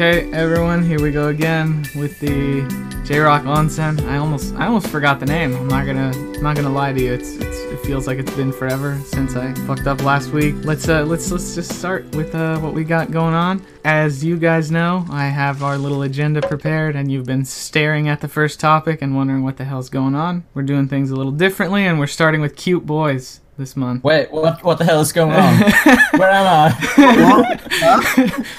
Okay, everyone, here we go again with the J Rock Onsen. I almost I almost forgot the name. I'm not gonna I'm not gonna lie to you. It's, it's it feels like it's been forever since I fucked up last week. Let's uh let's let's just start with uh what we got going on. As you guys know, I have our little agenda prepared and you've been staring at the first topic and wondering what the hell's going on. We're doing things a little differently and we're starting with cute boys this month. Wait, what? What the hell is going on? Where am I?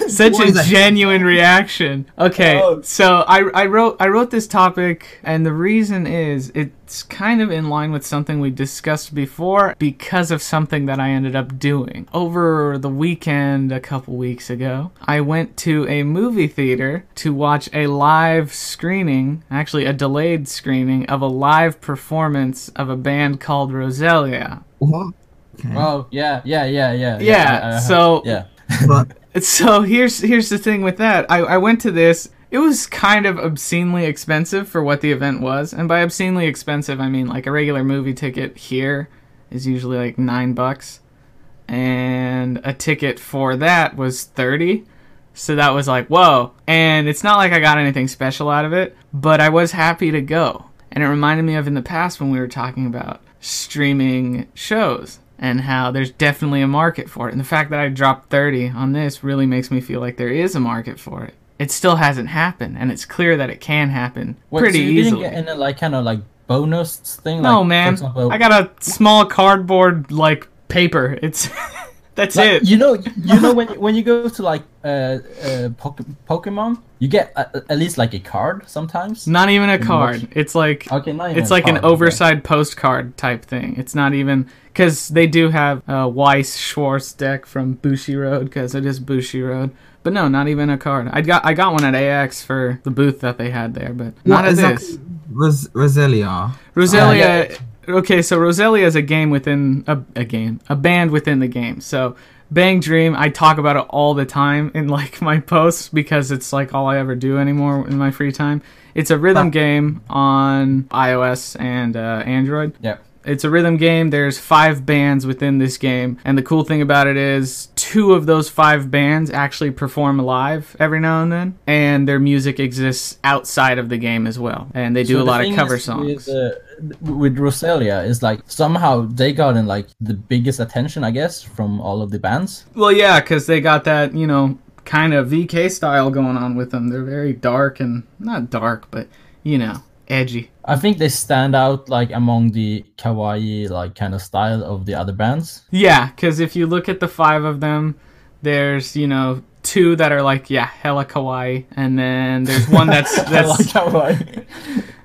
Such What a is that? genuine reaction. Okay, Oh. so I, I wrote I wrote this topic, and the reason is it's kind of in line with something we discussed before because of something that I ended up doing over the weekend a couple weeks ago. I went to a movie theater to watch a live screening, actually a delayed screening of a live performance of a band called Roselia. What? Okay. oh, yeah, yeah, yeah, yeah. Yeah, I- I uh-huh. so- yeah. So here's here's the thing with that. I, I went to this. It was kind of obscenely expensive for what the event was, and by obscenely expensive I mean like a regular movie ticket here is usually like nine bucks, and a ticket for that was thirty. So that was like whoa, and it's not like I got anything special out of it, but I was happy to go, and it reminded me of in the past when we were talking about streaming shows and how there's definitely a market for it. And the fact that I dropped 30 on this really makes me feel like there is a market for it. It still hasn't happened, and it's clear that it can happen Wait, pretty so you easily. didn't get any like kind of like bonus thing? no, like, man. Example, I got a small cardboard like paper. It's that's like, it. You know, you know when when you go to like uh, uh Poke- Pokemon, you get a, at least like a card sometimes. not even a watch- card. It's like Okay, not even it's a like an card, okay. postcard type thing. It's not even because they do have a Weiss Schwarz deck from Bushiroad because it is Bushiroad. But no, not even a card. I got I got one at AX for the booth that they had there, but not what at exactly? this. Ros- Roselia. Roselia. Uh, Okay, so Roselia is a game within a, a game, a band within the game. So Bang Dream, I talk about it all the time in like my posts because it's like all I ever do anymore in my free time. It's a rhythm game on iOS and uh, Android. Yeah. It's a rhythm game. There's five bands within this game, and the cool thing about it is two of those five bands actually perform live every now and then, and their music exists outside of the game as well, and they do So a the lot of cover songs. With, uh, with Roselia, is like somehow they got in like the biggest attention, I guess, from all of the bands. Well, yeah, because they got that, you know, kind of VK style going on with them. They're very dark and not dark, but you know, edgy. I think they stand out like among the kawaii like kind of style of the other bands. Yeah, because if you look at the five of them, there's you know two that are like yeah hella kawaii, and then there's one that's that's like kawaii.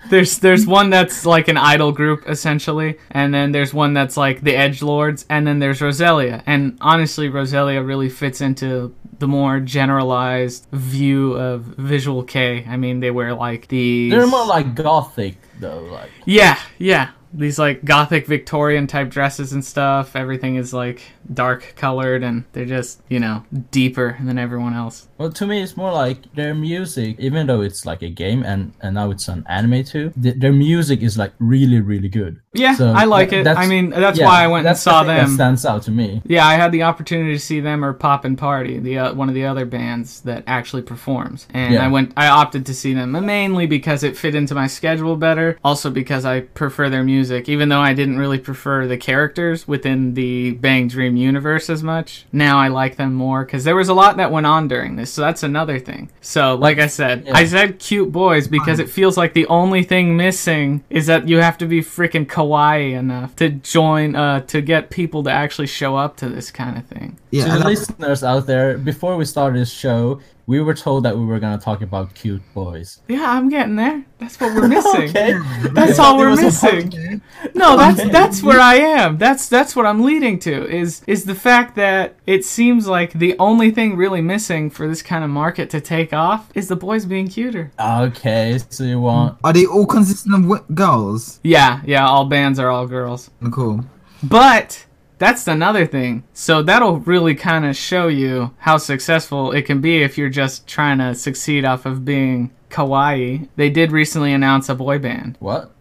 There's there's one that's like an idol group essentially, and then there's one that's like the Edge Lords, and then there's Roselia. And honestly, Roselia really fits into the more generalized view of Visual Kei. I mean, they wear like these. They're more like gothic though, like Yeah, yeah. These like gothic Victorian type dresses and stuff. Everything is like dark colored and they're just, you know, deeper than everyone else. Well, to me, it's more like their music, even though it's like a game and, and now it's an anime too, th- their music is like really, really good. Yeah, So, I like th- it. I mean, that's Yeah, why I went and that's the saw thing that stands out to me. Yeah, I had the opportunity to see them or Poppin'Party, the uh, one of the other bands that actually performs, and Yeah. I went. I opted to see them mainly because it fit into my schedule better. Also because I prefer their music, even though I didn't really prefer the characters within the Bang Dream universe as much. Now I like them more because there was a lot that went on during this, so that's another thing. So, like I said, Yeah. I said cute boys because it feels like the only thing missing is that you have to be freaking kawaii enough to join, uh, to get people to actually show up to this kind of thing. Yeah, to the listeners out there, before we started this show, we were told that we were gonna talk about cute boys. Yeah, I'm getting there. That's what we're missing. okay. That's I all we're it was about- missing. No, that's that's where I am. That's that's what I'm leading to is is the fact that it seems like the only thing really missing for this kind of market to take off is the boys being cuter. Okay, so you want Are they all consistent of wi- girls? Yeah, yeah, all bands are all girls. Cool. But that's another thing. So that'll really kind of show you how successful it can be if you're just trying to succeed off of being kawaii. They did recently announce a boy band. what?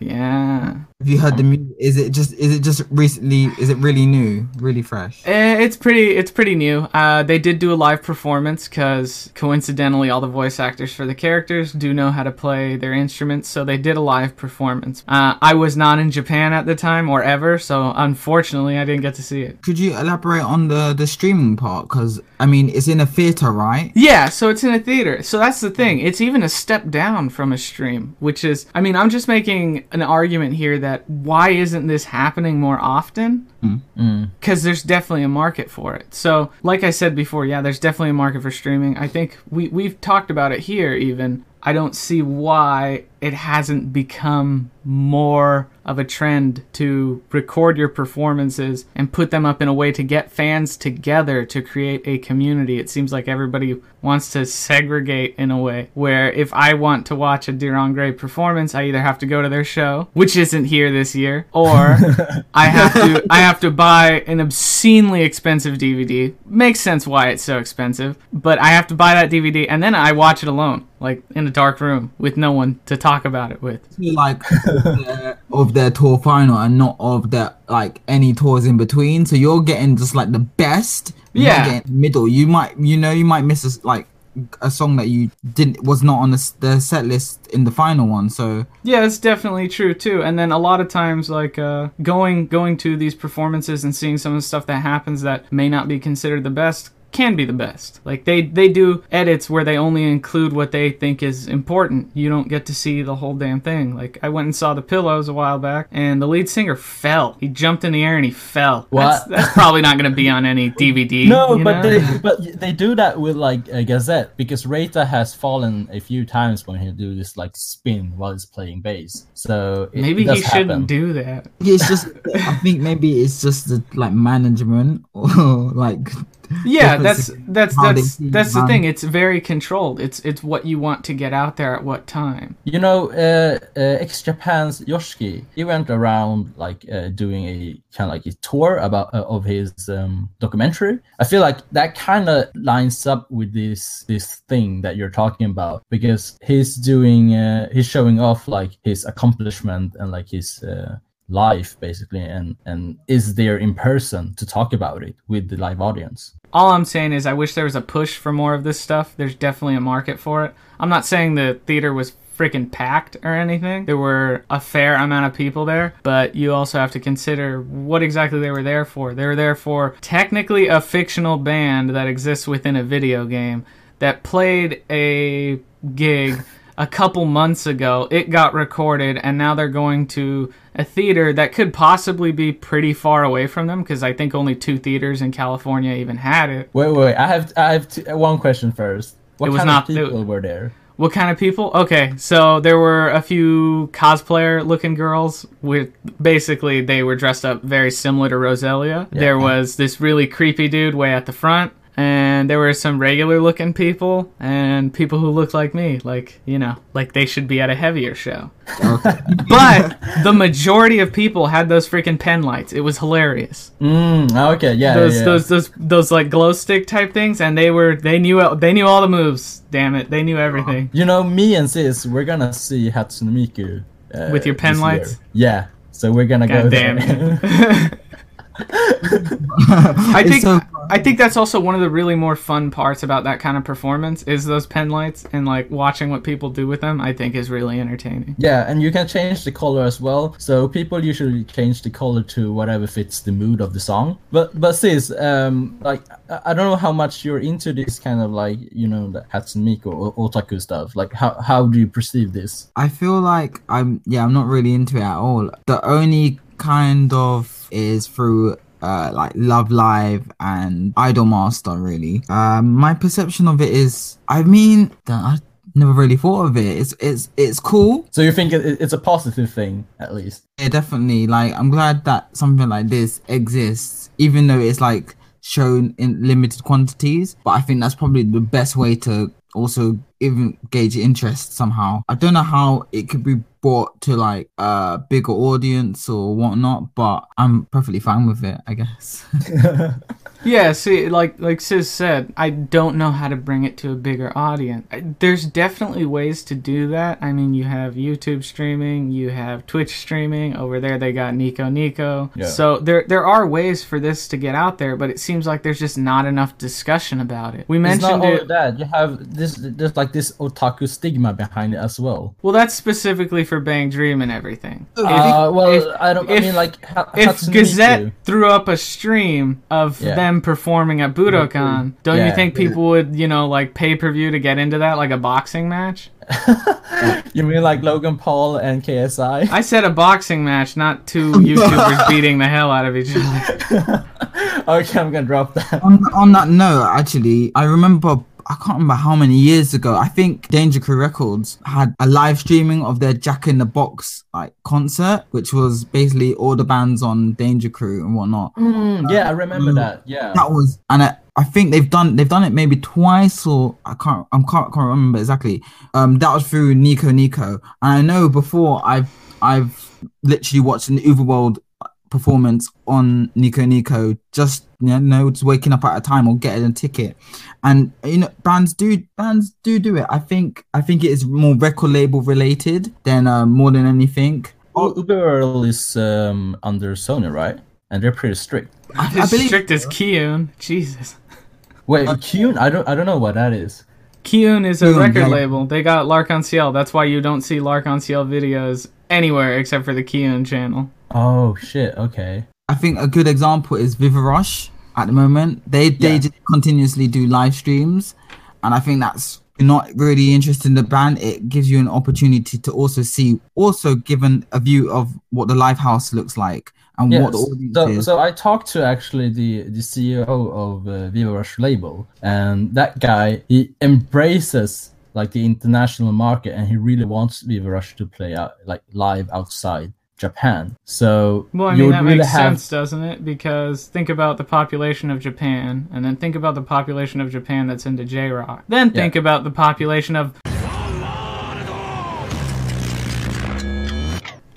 Yeah. Have you heard the music? Is it just is it just recently? Is it really new? Really fresh? Eh, It's pretty. It's pretty new. Uh, they did do a live performance because coincidentally, all the voice actors for the characters do know how to play their instruments, so they did a live performance. Uh, I was not in Japan at the time or ever, so unfortunately, I didn't get to see it. Could you elaborate on the the streaming part? Because I mean, it's in a theater, right? Yeah, so it's in a theater. So that's the thing. It's even a step down from a stream, which is, I mean, I'm just making an argument here that why isn't this happening more often? Mm. Mm. Because there's definitely a market for it. So, like I said before, yeah, there's definitely a market for streaming. I think we, we've talked about it here even. I don't see why it hasn't become more of a trend to record your performances and put them up in a way to get fans together to create a community. It seems like everybody wants to segregate in a way where if I want to watch a Dir En Grey performance, I either have to go to their show, which isn't here this year, or I have to I have to buy an obscenely expensive DVD. Makes sense why it's so expensive, but I have to buy that DVD and then I watch it alone, like in a dark room with no one to talk about it with. like of their, of their tour final and not of their like any tours in between. So you're getting just like the best. Yeah. middle. You might you know you might miss a, like a song that you didn't was not on the, the set list in the final one. So Yeah, that's definitely true too. And then a lot of times, like uh, going going to these performances and seeing some of the stuff that happens that may not be considered the best can be the best. Like they they do edits where they only include what they think is important. You don't get to see the whole damn thing. Like I went and saw the Pillows a while back, and the lead singer fell. He jumped in the air and he fell. That's, What? that's probably not going to be on any DVD. No, you but know? they but they do that with like a Gazette because Reita has fallen a few times when he do this like spin while he's playing bass. So it, maybe it does he shouldn't happen. do that. it's just I think maybe it's just the like management or like yeah that's that's that's that's the thing. it's very controlled. It's it's what you want to get out there at what time. You know, uh, uh, X Japan's Yoshiki, he went around like uh, doing a kind of like a tour about uh, of his um, documentary. I feel like that kind of lines up with this this thing that you're talking about because he's doing uh, he's showing off like his accomplishment and like his uh, life basically, and and is there in person to talk about it with the live audience. all i'm saying is i wish there was a push for more of this stuff. There's definitely a market for it. I'm not saying the theater was freaking packed or anything. There were a fair amount of people there but you also have to consider what exactly they were there for. They were there for technically a fictional band that exists within a video game that played a gig a couple months ago. It got recorded, and now they're going to a theater that could possibly be pretty far away from them because I think only two theaters in California even had it. Wait, wait, I have I have t- one question first. What It was kind not- of it- people were there? What kind of people? Okay, so there were a few cosplayer looking girls with basically they were dressed up very similar to Roselia. There was this really creepy dude way at the front. And there were some regular looking people and people who looked like me, like, you know, like they should be at a heavier show. okay. But the majority of people had those freaking pen lights. It was hilarious. Mm, okay, yeah, Those yeah. those those those like glow stick type things, and they were they knew they knew all the moves. Damn it, they knew everything. You know, me and Sis, we're gonna see Hatsune Miku uh, With your pen lights? year. Yeah, so we're gonna go damn. I think so I think that's also one of the really more fun parts about that kind of performance is those pen lights and like watching what people do with them. I think is really entertaining. yeah, and you can change the color as well. So people usually change the color to whatever fits the mood of the song. But but Sis, um, like I I don't know how much you're into this kind of like you know the Hatsune Miku or otaku stuff. Like how how do you perceive this? I feel like I'm yeah, I'm not really into it at all. The only kind of is through uh like Love Live and Idol Master really. Um my perception of it is I mean I never really thought of it. It's it's it's cool. So you think it, it's a positive thing at least? Yeah, definitely. Like I'm glad that something like this exists, even though it's like shown in limited quantities. But I think that's probably the best way to also even gauge interest somehow. I don't know how it could be brought to like a bigger audience or whatnot, but I'm perfectly fine with it, I guess. Yeah, see, like like Sis said, I don't know how to bring it to a bigger audience. There's definitely ways to do that. I mean, you have YouTube streaming, you have Twitch streaming. Over there, they got Nico Nico. Yeah. So there there are ways for this to get out there, but it seems like there's just not enough discussion about it. We It's mentioned not only it. that. You have this. There's like this otaku stigma behind it as well. Well, that's specifically for Bang Dream and everything. Uh, well, if- I don't. if- I mean, like ha- if Hatsune Gazette Miku. threw up a stream of Yeah. them performing at Budokan, don't you think people would, you know, like pay per view to get into that, like a boxing match? You mean like Logan Paul and KSI? I said a boxing match, not two YouTubers beating the hell out of each other. okay, I'm gonna drop that. on, on that note, actually, I remember. I can't remember how many years ago. I think Danger Crew Records had a live streaming of their Jack in the Box like concert, which was basically all the bands on Danger Crew and whatnot. yeah, I remember Mm. that. Yeah. That was, and I, I think they've done they've done it maybe twice or I can't I can't, can't remember exactly. Um, that was through Nico Nico, and I know before I've I've literally watched an UVERworld performance on Nico Nico just you know just waking up at a time or getting a ticket and you know bands do bands do do it i think i think it is more record label related than uh, more than anything U- UVER is um, under Sony, right? And they're pretty strict. I, I As believe strict as Ki/oon. Jesus. Wait, Kyun? I don't. I don't know what that is. Ki/oon is a Ki/oon, record yeah. label. They got L'Arc-en-Ciel. That's why you don't see L'Arc-en-Ciel videos anywhere except for the Ki/oon channel. Oh shit. Okay. I think a good example is Viva Rush at the moment. They they Yeah. just continuously do live streams, and I think that's not really interested in the band. It gives you an opportunity to also see, also given a view of what the live house looks like and Yes. what the audience So, is. so I talked to actually the the CEO of uh, Viva Rush label, and that guy he embraces like the international market, and he really wants Viva Rush to play out like live outside Japan. So Well, I mean, that really makes have sense, doesn't it? Because think about the population of Japan, and then think about the population of Japan that's into J Rock. Then think about the population of.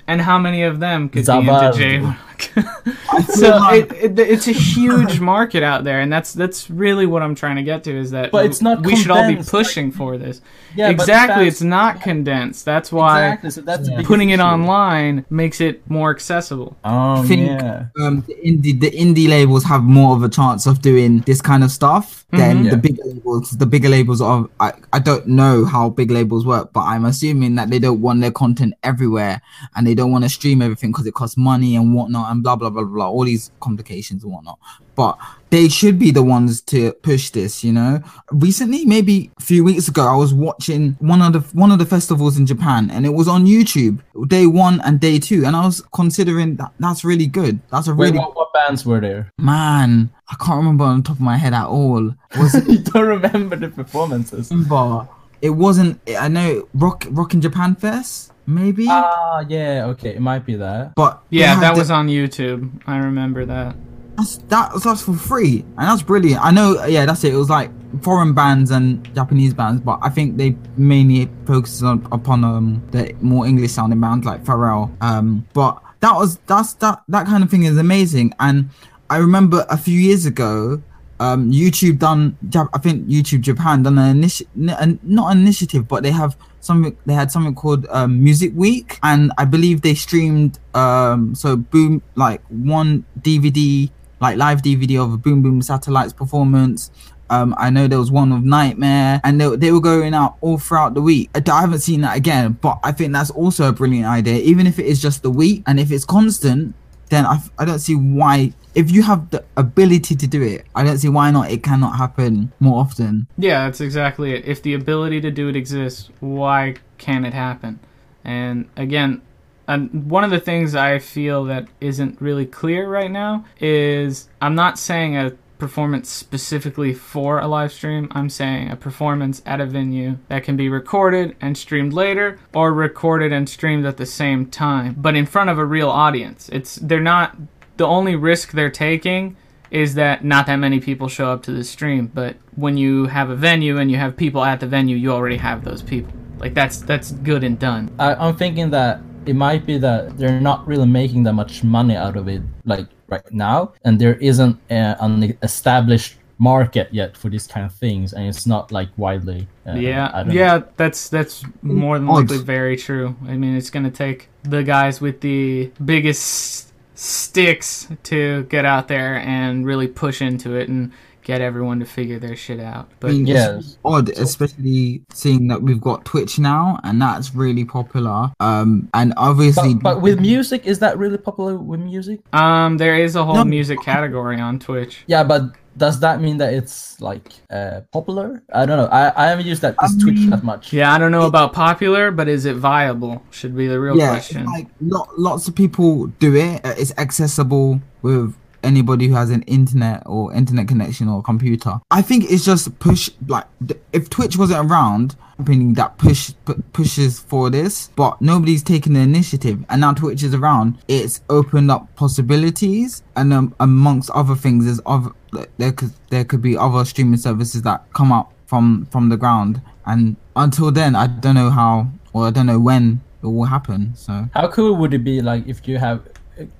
And how many of them could be into J Rock? I feel so it, it, it's a huge market out there, and that's that's really what I'm trying to get to is that But it's not we should all be condensed, pushing for this. Yeah, exactly, fans- it's not condensed. That's why exactly. So that's the biggest putting it online makes it more accessible. Oh think yeah. um, the indie the indie labels have more of a chance of doing this kind of stuff than Mhm. the Yeah. bigger labels. The bigger labels are I, I don't know how big labels work, but I'm assuming that they don't want their content everywhere and they don't want to stream everything because it costs money and whatnot and blah blah blah blah all these complications and whatnot. But they should be the ones to push this, you know. Recently, maybe a few weeks ago, I was watching one of the one of the festivals in Japan, and it was on YouTube, day one and day two, and I was considering that that's really good. That's a Wait, really what, what bands were there? man. I can't remember on the top of my head at all. Was it you don't remember the performances? But It wasn't. I know Rock Rock in Japan Fest, maybe. Ah, yeah. Okay, it might be that. but Yeah, that the- was on YouTube. I remember that. That's that was that's for free, and that's brilliant. I know, yeah, that's it. It was like foreign bands and Japanese bands, but I think they mainly focused on upon um the more English sounding bands like Pharrell. Um, but that was that's that that kind of thing is amazing. And I remember a few years ago, um, YouTube done. I think YouTube Japan done an initiative, not an initiative, but they have something. They had something called um, Music Week, and I believe they streamed. Um, so boom, like one DVD, like live DVD of a Boom Boom Satellites performance. Um, I know there was one of Nightmare, and they, they were going out all throughout the week. I, haven't seen that again, but I think that's also a brilliant idea. Even if it is just the week, and if it's constant, then I, I don't see why. If you have the ability to do it, I don't see why not. It cannot happen more often. Yeah, that's exactly it. If the ability to do it exists, why can't it happen? And again, and one of the things I feel that isn't really clear right now is I'm not saying a performance specifically for a live stream. I'm saying a performance at a venue that can be recorded and streamed later or recorded and streamed at the same time, but in front of a real audience. It's they're not the only risk they're taking is that not that many people show up to the stream. But when you have a venue and you have people at the venue, you already have those people. Like that's that's good and done. I, I'm thinking that it might be that they're not really making that much money out of it, like right now, and there isn't a, an established market yet for these kind of things, and it's not like widely. Uh, I Yeah, don't know. yeah, that's that's more than likely very true. I mean, it's gonna take the guys with the biggest sticks to get out there and really push into it and get everyone to figure their shit out. I But mean, Yes. it's odd, especially seeing that we've got Twitch now, and that's really popular. Um, and obviously, But, but with music, is that really popular with music? um, there is a whole No. music category on Twitch. Yeah, but does that mean that it's like uh, popular? I don't know. I, I haven't used that this I Twitch mean- that much. Yeah, I don't know about popular, but is it viable? Should be the real yeah, question. like lo- lots of people do it. Uh, It's accessible with anybody who has an internet or internet connection or computer. I think it's just push like if Twitch wasn't around, company that push pu- pushes for this, but nobody's taken the initiative, and now Twitch is around. It's opened up possibilities, and um, amongst other things, there's other there could there could be other streaming services that come up from from the ground, and until then, I don't know how or I don't know when it will happen. So. How cool would it be like if you have,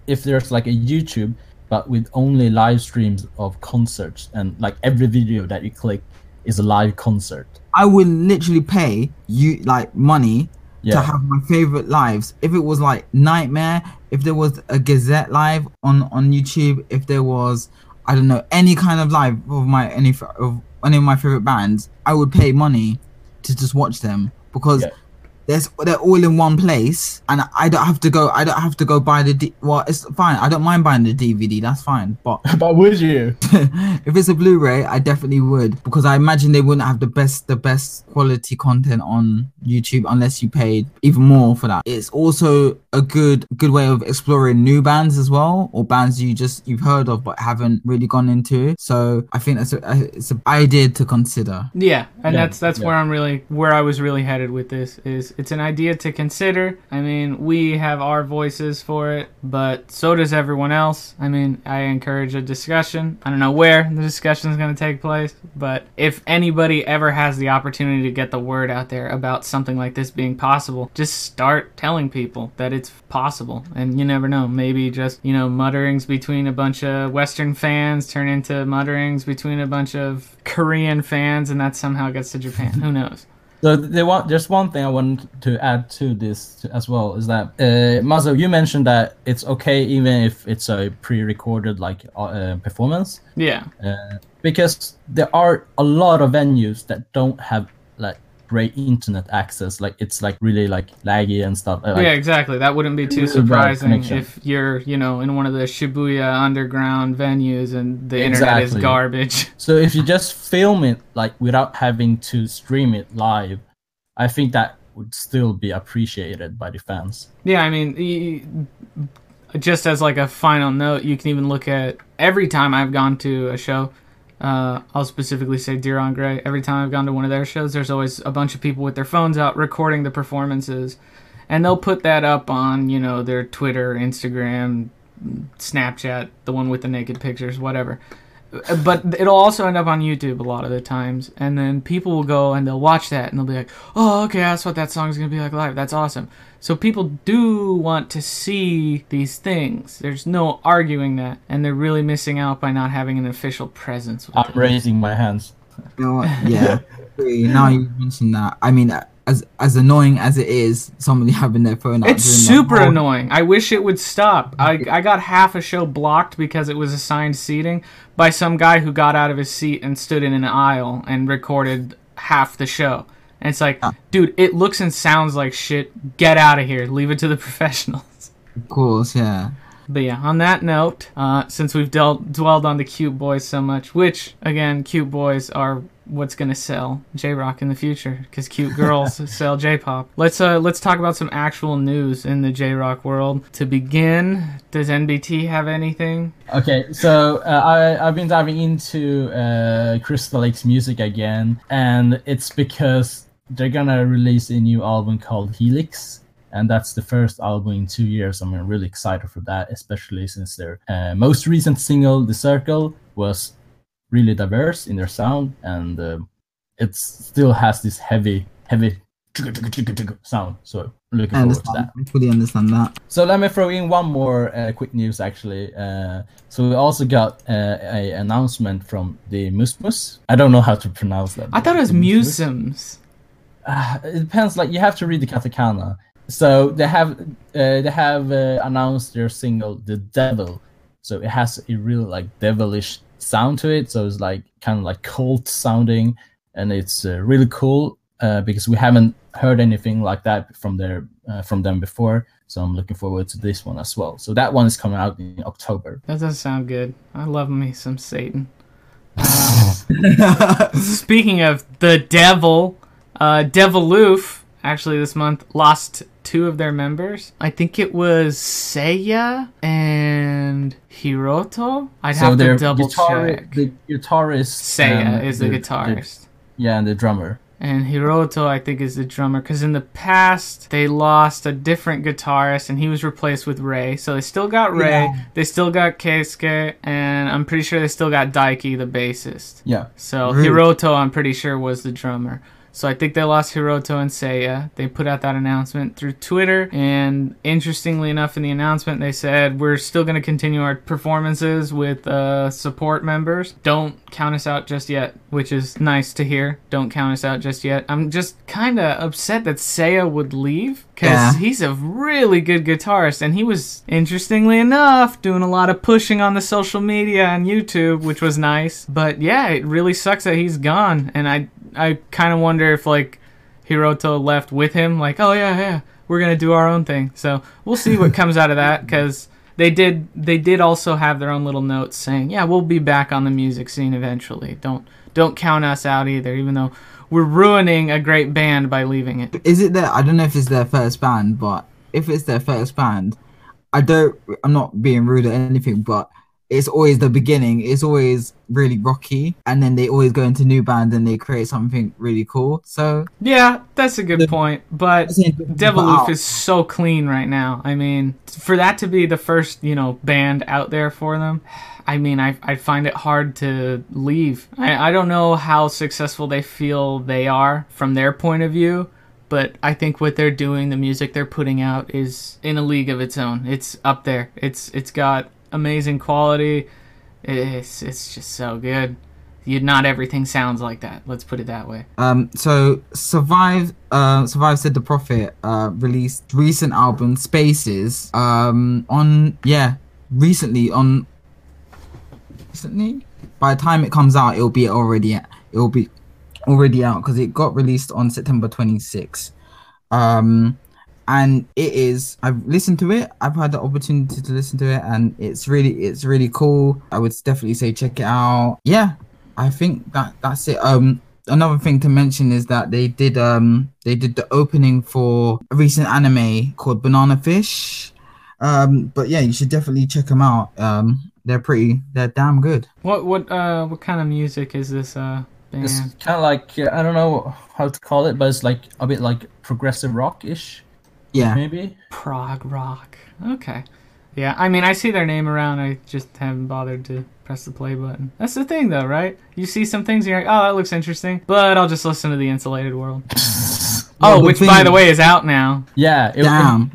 if there's like a YouTube, but with only live streams of concerts and like every video that you click is a live concert. I would literally pay you like money to have my favorite lives. If it was like Nightmare, if there was a Gazette live on on YouTube, if there was I don't know any kind of live of my any of any of my favorite bands, I would pay money to just watch them because Yeah. There's they're all in one place and I don't have to go. I don't have to go buy the. D- well, it's fine. I don't mind buying the DVD. That's fine, but but would you? if it's a Blu-ray, I definitely would because I imagine they wouldn't have the best the best quality content on YouTube unless you paid even more for that. It's also a good good way of exploring new bands as well or bands you just you've heard of but haven't really gone into. So I think that's a, it's an idea to consider. Yeah, and Yeah, that's that's yeah. where I'm really where I was really headed with this is it's an idea to consider. I mean, we have our voices for it, but so does everyone else. I mean, I encourage a discussion. I don't know where the discussion is going to take place, but if anybody ever has the opportunity to get the word out there about something like this being possible, just start telling people that it's possible. And you never know, maybe just, you know, mutterings between a bunch of western fans turn into mutterings between a bunch of Korean fans and that somehow gets to Japan. Who knows? So the one, there's one thing I want to add to this as well is that uh, Mazo, you mentioned that it's okay even if it's a pre-recorded like uh, performance, Yeah. uh, because there are a lot of venues that don't have like great internet access. Like it's like really like laggy and stuff. uh, Like, yeah, exactly. That wouldn't be too surprising if you're, you know, in one of the Shibuya underground venues and the internet is garbage. So if you just film it like without having to stream it live, I think that would still be appreciated by the fans. Yeah, I mean, y- just as like a final note, you can even look at every time I've gone to a show. Uh, I'll specifically say Dir En Grey. Every time I've gone to one of their shows, there's always a bunch of people with their phones out recording the performances, and they'll put that up on you know their Twitter, Instagram, Snapchat, the one with the naked pictures, whatever. But it'll also end up on YouTube a lot of the times, and then people will go and they'll watch that and they'll be like, "Oh, okay, that's what that song's gonna be like live. That's awesome." So people do want to see these things. There's no arguing that, and they're really missing out by not having an official presence. With I'm it. raising my hands. You know? Yeah. now you mentioned that. I mean, as as annoying as it is, somebody having their phone out. It's super whole- annoying. I wish it would stop. I, I got half a show blocked because it was assigned seating by some guy who got out of his seat and stood in an aisle and recorded half the show. And it's like, dude, it looks and sounds like shit. Get out of here. Leave it to the professionals. Of course, yeah. But yeah, on that note, uh, since we've dealt, dwelled on the cute boys so much, which again, cute boys are what's gonna sell J Rock in the future because cute girls sell J Pop. Let's uh let's talk about some actual news in the J Rock world. To begin, does NBT have anything? Okay, so uh, I I've been diving into uh, Crystal Lake's music again, and it's because they're gonna release a new album called Helix, and that's the first album in two years. I'm really excited for that, especially since their uh, most recent single, "The Circle," was really diverse in their sound, and uh, it still has this heavy, heavy sound. So looking I forward to that. I fully understand that. So let me throw in one more uh, quick news actually. Uh, so we also got uh, a announcement from the Musmus. I don't know how to pronounce that. I thought it was The Musmus. Museums. Uh, it depends. Like you have to read the katakana. So they have uh, they have uh, announced their single "The Devil." So it has a real like devilish sound to it. So it's like kind of like cult sounding, and it's uh, really cool uh, because we haven't heard anything like that from their uh, from them before. So I'm looking forward to this one as well. So that one is coming out in October. That does sound good. I love me some Satan. Speaking of the devil, uh, Deviloof actually this month lost two of their members. I think it was Seiya and Hiroto. I'd so have to double guitar- check. The guitarist Seiya um, is the the- guitarist. yeah, and the drummer. and Hiroto, I think, is the drummer. Because in the past, they lost a different guitarist, and he was replaced with Ray. So they still got Ray, Yeah. they still got Keisuke, and I'm pretty sure they still got Daiki, the bassist. Yeah. So Really? Hiroto, I'm pretty sure, was the drummer. So I think they lost Hiroto and Seiya. They put out that announcement through Twitter, and interestingly enough, in the announcement they said we're still going to continue our performances with uh, support members. Don't count us out just yet, which is nice to hear. Don't count us out just yet. I'm just kind of upset that Seiya would leave because Yeah. he's a really good guitarist, and he was interestingly enough doing a lot of pushing on the social media and YouTube, which was nice. But yeah, it really sucks that he's gone, and I I kind of wonder if like Hiroto left with him, like oh yeah yeah we're gonna do our own thing. So we'll see what comes out of that because. They did. They did also have their own little notes saying, "Yeah, we'll be back on the music scene eventually. Don't don't count us out either. Even though we're ruining a great band by leaving it." Is it their? I don't know if it's their first band, but if it's their first band, I don't. I'm not being rude or anything, but it's always the beginning. It's always really rocky, and then they always go into new band and they create something really cool. So Yeah, that's a good The- point. But Deviloof is so clean right now. I mean, for that to be the first, you know, band out there for them, I mean, I, I find it hard to leave. I, I don't know how successful they feel they are from their point of view, but I think what they're doing, the music they're putting out, is in a league of its own. It's up there. It's it's got amazing quality. It's it's just so good. You, not everything sounds like that. Let's put it that way. Um, so survive, uh, survive said the prophet, uh, released recent album Spaces, um, on yeah, recently on recently. By the time it comes out, it'll be already it'll be already out because it got released on September 26th. Um, and it is. I've listened to it. I've had the opportunity to listen to it, and it's really it's really cool. I would definitely say check it out. Yeah, I think that that's it. Um, another thing to mention is that they did um they did the opening for a recent anime called Banana Fish. Um, but yeah, you should definitely check them out. Um, they're pretty, they're damn good. What what uh what kind of music is this uh band? It's kind of like uh, I don't know how to call it, but it's like a bit like progressive rock ish, Yeah, maybe. Prog rock. Okay. Yeah, I mean I see their name around. I just haven't bothered to press the play button. That's the thing though, right? You see some things and you're like, oh, that looks interesting, but I'll just listen to the Insulated World. Well, oh, the which thing by the way is out now. Yeah. It, damn.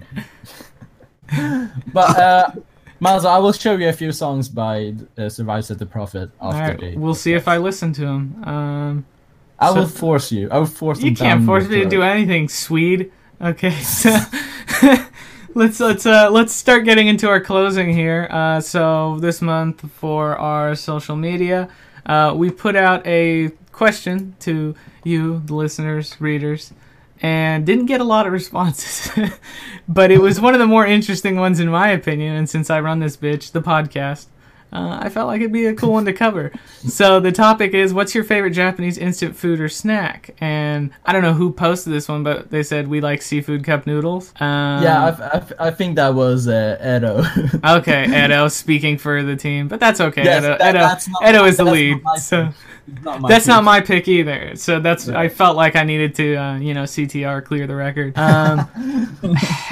but uh, Miles, I will show you a few songs by uh, Survive Said the Prophet All after right, the. we'll see if I listen to them. Um, I will force you. I will force. you You can't force me to do anything, Swede. Okay, so let's let's uh let's start getting into our closing here. Uh, so this month for our social media, uh, we put out a question to you, the listeners, readers, and didn't get a lot of responses, but it was one of the more interesting ones in my opinion. And since I run this bitch, the podcast. Uh, I felt like it'd be a cool one to cover. So the topic is, what's your favorite Japanese instant food or snack? And I don't know who posted this one, but they said we like seafood cup noodles. Um, Yeah, I've, I've, I think that was uh, Edo. okay, Edo speaking for the team, but that's okay. Yes, Edo, that- Edo, that's not- Edo is the lead. not So, Not that's not my pick either. So that's I felt like I needed to, uh, you know, CTR clear the record. Um,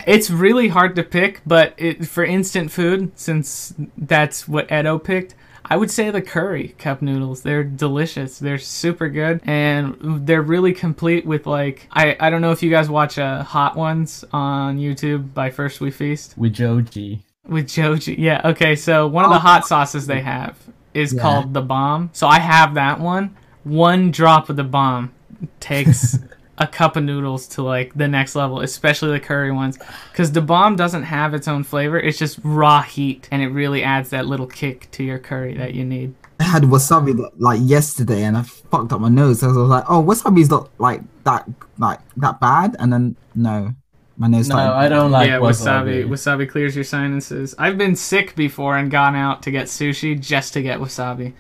it's really hard to pick, but it, for instant food, since that's what Edo picked, I would say the curry cup noodles. They're delicious. They're super good, and they're really complete with like I I don't know if you guys watch uh, Hot Ones on YouTube by First We Feast with Joji. with Joji. Yeah. Okay. So one of the hot sauces they have is Yeah. called the bomb. So I have that one. One drop of the bomb takes a cup of noodles to like the next level, especially the curry ones, because the bomb doesn't have its own flavor. It's just raw heat, and it really adds that little kick to your curry that you need. I had wasabi like yesterday, and I fucked up my nose. So I was like, "Oh, wasabi's not like that, like that bad." And then no, my nose No, started. I don't like yeah, wasabi. wasabi. Wasabi clears your sinuses. I've been sick before and gone out to get sushi just to get wasabi.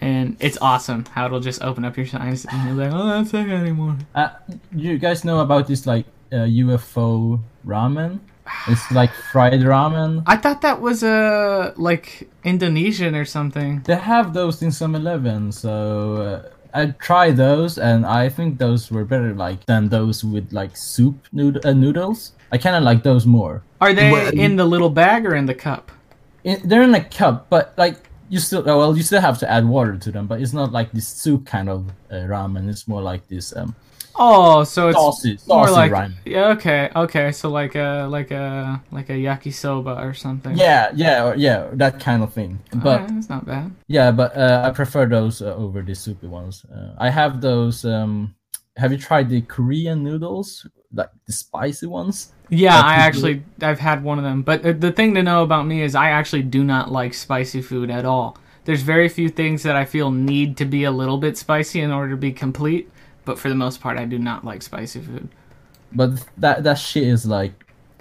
And it's awesome how it'll just open up your sinuses and you're like, oh, that's not anymore. Uh, you guys know about this like uh, UFO ramen? It's like fried ramen. I thought that was uh like Indonesian or something. They have those in some eleven, so uh, I tried those, and I think those were better like than those with like soup nood- uh, noodles. I kind of like those more. Are they Well, in the little bag or in the cup? In, they're in a cup, but like you still oh, well, you still have to add water to them, but it's not like this soup kind of uh, ramen. It's more like this um Oh, so it's saucy, more like ramen. yeah, okay, okay, so like a like a like a yakisoba or something. Yeah, yeah, or- yeah, that kind of thing. But that's not bad. Yeah, but uh, I prefer those uh, over the soupy ones. Uh, I have those. Um, have you tried the Korean noodles, like the spicy ones? Yeah, I actually I've had one of them. But the- thing to know about me is I actually do not like spicy food at all. There's very few things that I feel need to be a little bit spicy in order to be complete, but for the most part I do not like spicy food. But that that shit is like,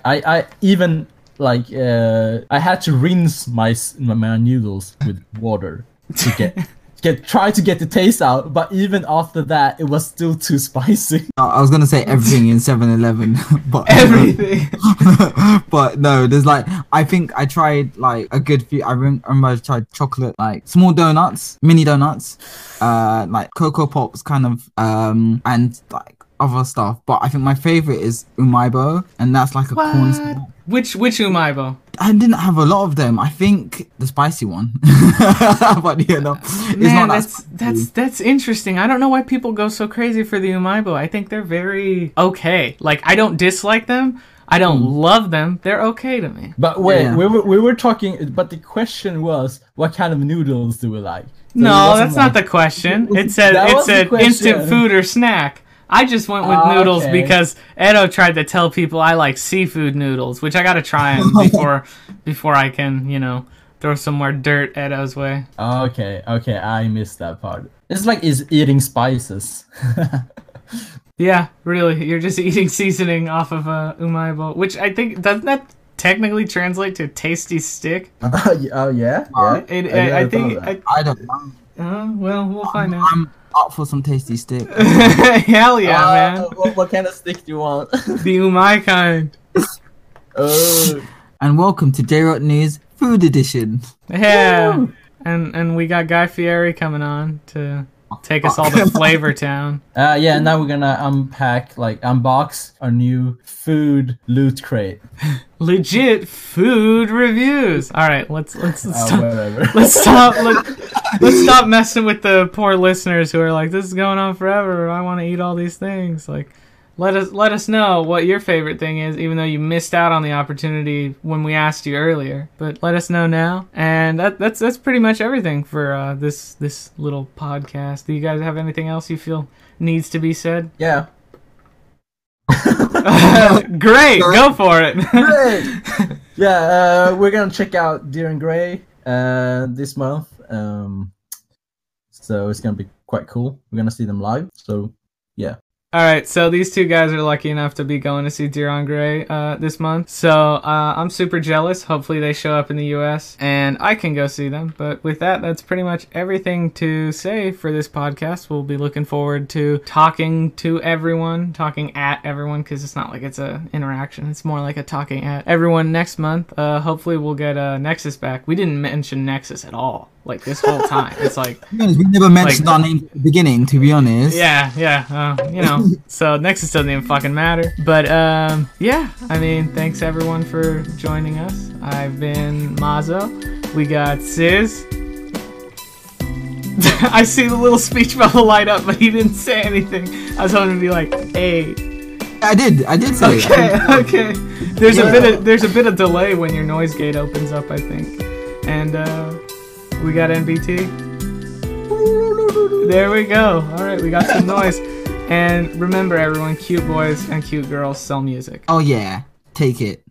I I even like uh, I had to rinse my my, my noodles with water to get get try to get the taste out. But even after that, it was still too spicy. I I was gonna say everything in 7-Eleven, but Everything. but no, there's like I think I tried like a good few. I remember I tried chocolate, like small donuts, mini donuts, uh, like cocoa pops, kind of, um, and like other stuff. But I think my favorite is umaibo, and that's like a corn. Snack. Which which umaibo? I didn't have a lot of them. I think the spicy one, but you know, it's Man, not that that's that's that's interesting. I don't know why people go so crazy for the umaibo. I think they're very okay. Like I don't dislike them. I don't mm. love them. They're okay to me. But wait, Yeah. we were we were talking. But the question was, what kind of noodles do we like? So No, wasn't that's not the question. It said That it said instant food or snack. I just went with Ah, noodles okay. because Edo tried to tell people I like seafood noodles, which I gotta try 'em before before I can, you know, throw some more dirt Edo's way. Okay, okay, I missed that part. It's like is eating spices. Yeah, really, you're just eating seasoning off of a umaibo, which I think doesn't that technically translate to tasty stick? oh yeah, yeah. Uh, It, I I, I think. thought that. I don't know. Uh, well, we'll find out. I'm up for some tasty stick. Hell yeah, Uh, man! What, what kind of stick do you want? The umai kind. oh, and welcome to J Rock News Food Edition. Yeah, and and we got Guy Fieri coming on to take us all to Flavor Town. uh, yeah. And now we're gonna unpack, like, unbox our new food loot crate. Legit food reviews. All right, let's let's, let's Uh, stop. whatever. Let's stop. Let, let's stop messing with the poor listeners who are like, "This is going on forever. I want to eat all these things." Like, let us let us know what your favorite thing is, even though you missed out on the opportunity when we asked you earlier. But let us know now, and that that's that's pretty much everything for uh, this this little podcast. Do you guys have anything else you feel needs to be said? yeah. Great, go for it. Great. yeah, uh, we're gonna check out Dir En Grey uh, this month. Um, so it's gonna be quite cool. We're gonna see them live. So yeah, All right, so these two guys are lucky enough to be going to see Dir En Grey uh, this month. So uh, I'm super jealous. Hopefully they show up in the U.S. and I can go see them. But with that, that's pretty much everything to say for this podcast. We'll be looking forward to talking to everyone, talking at everyone, because it's not like it's a interaction. It's more like a talking at everyone next month. Uh, hopefully we'll get uh, Nexus back. We didn't mention Nexus at all, like this whole time. it's like To be honest, we never mentioned Like- our name at the beginning. To be honest, yeah, yeah, uh, you know. So Nexus doesn't even fucking matter. But um, yeah, I mean, thanks everyone for joining us. I've been Mazo. We got Sis. I see the little speech bubble light up, but he didn't say anything. I was hoping to be like, "Hey, I did. I did say. it. okay, okay." There's a bit of there's a bit of delay when your noise gate opens up, I think. And uh, we got NBT. There we go. All right, we got some noise. And remember, everyone, cute boys and cute girls sell music. Oh yeah, take it.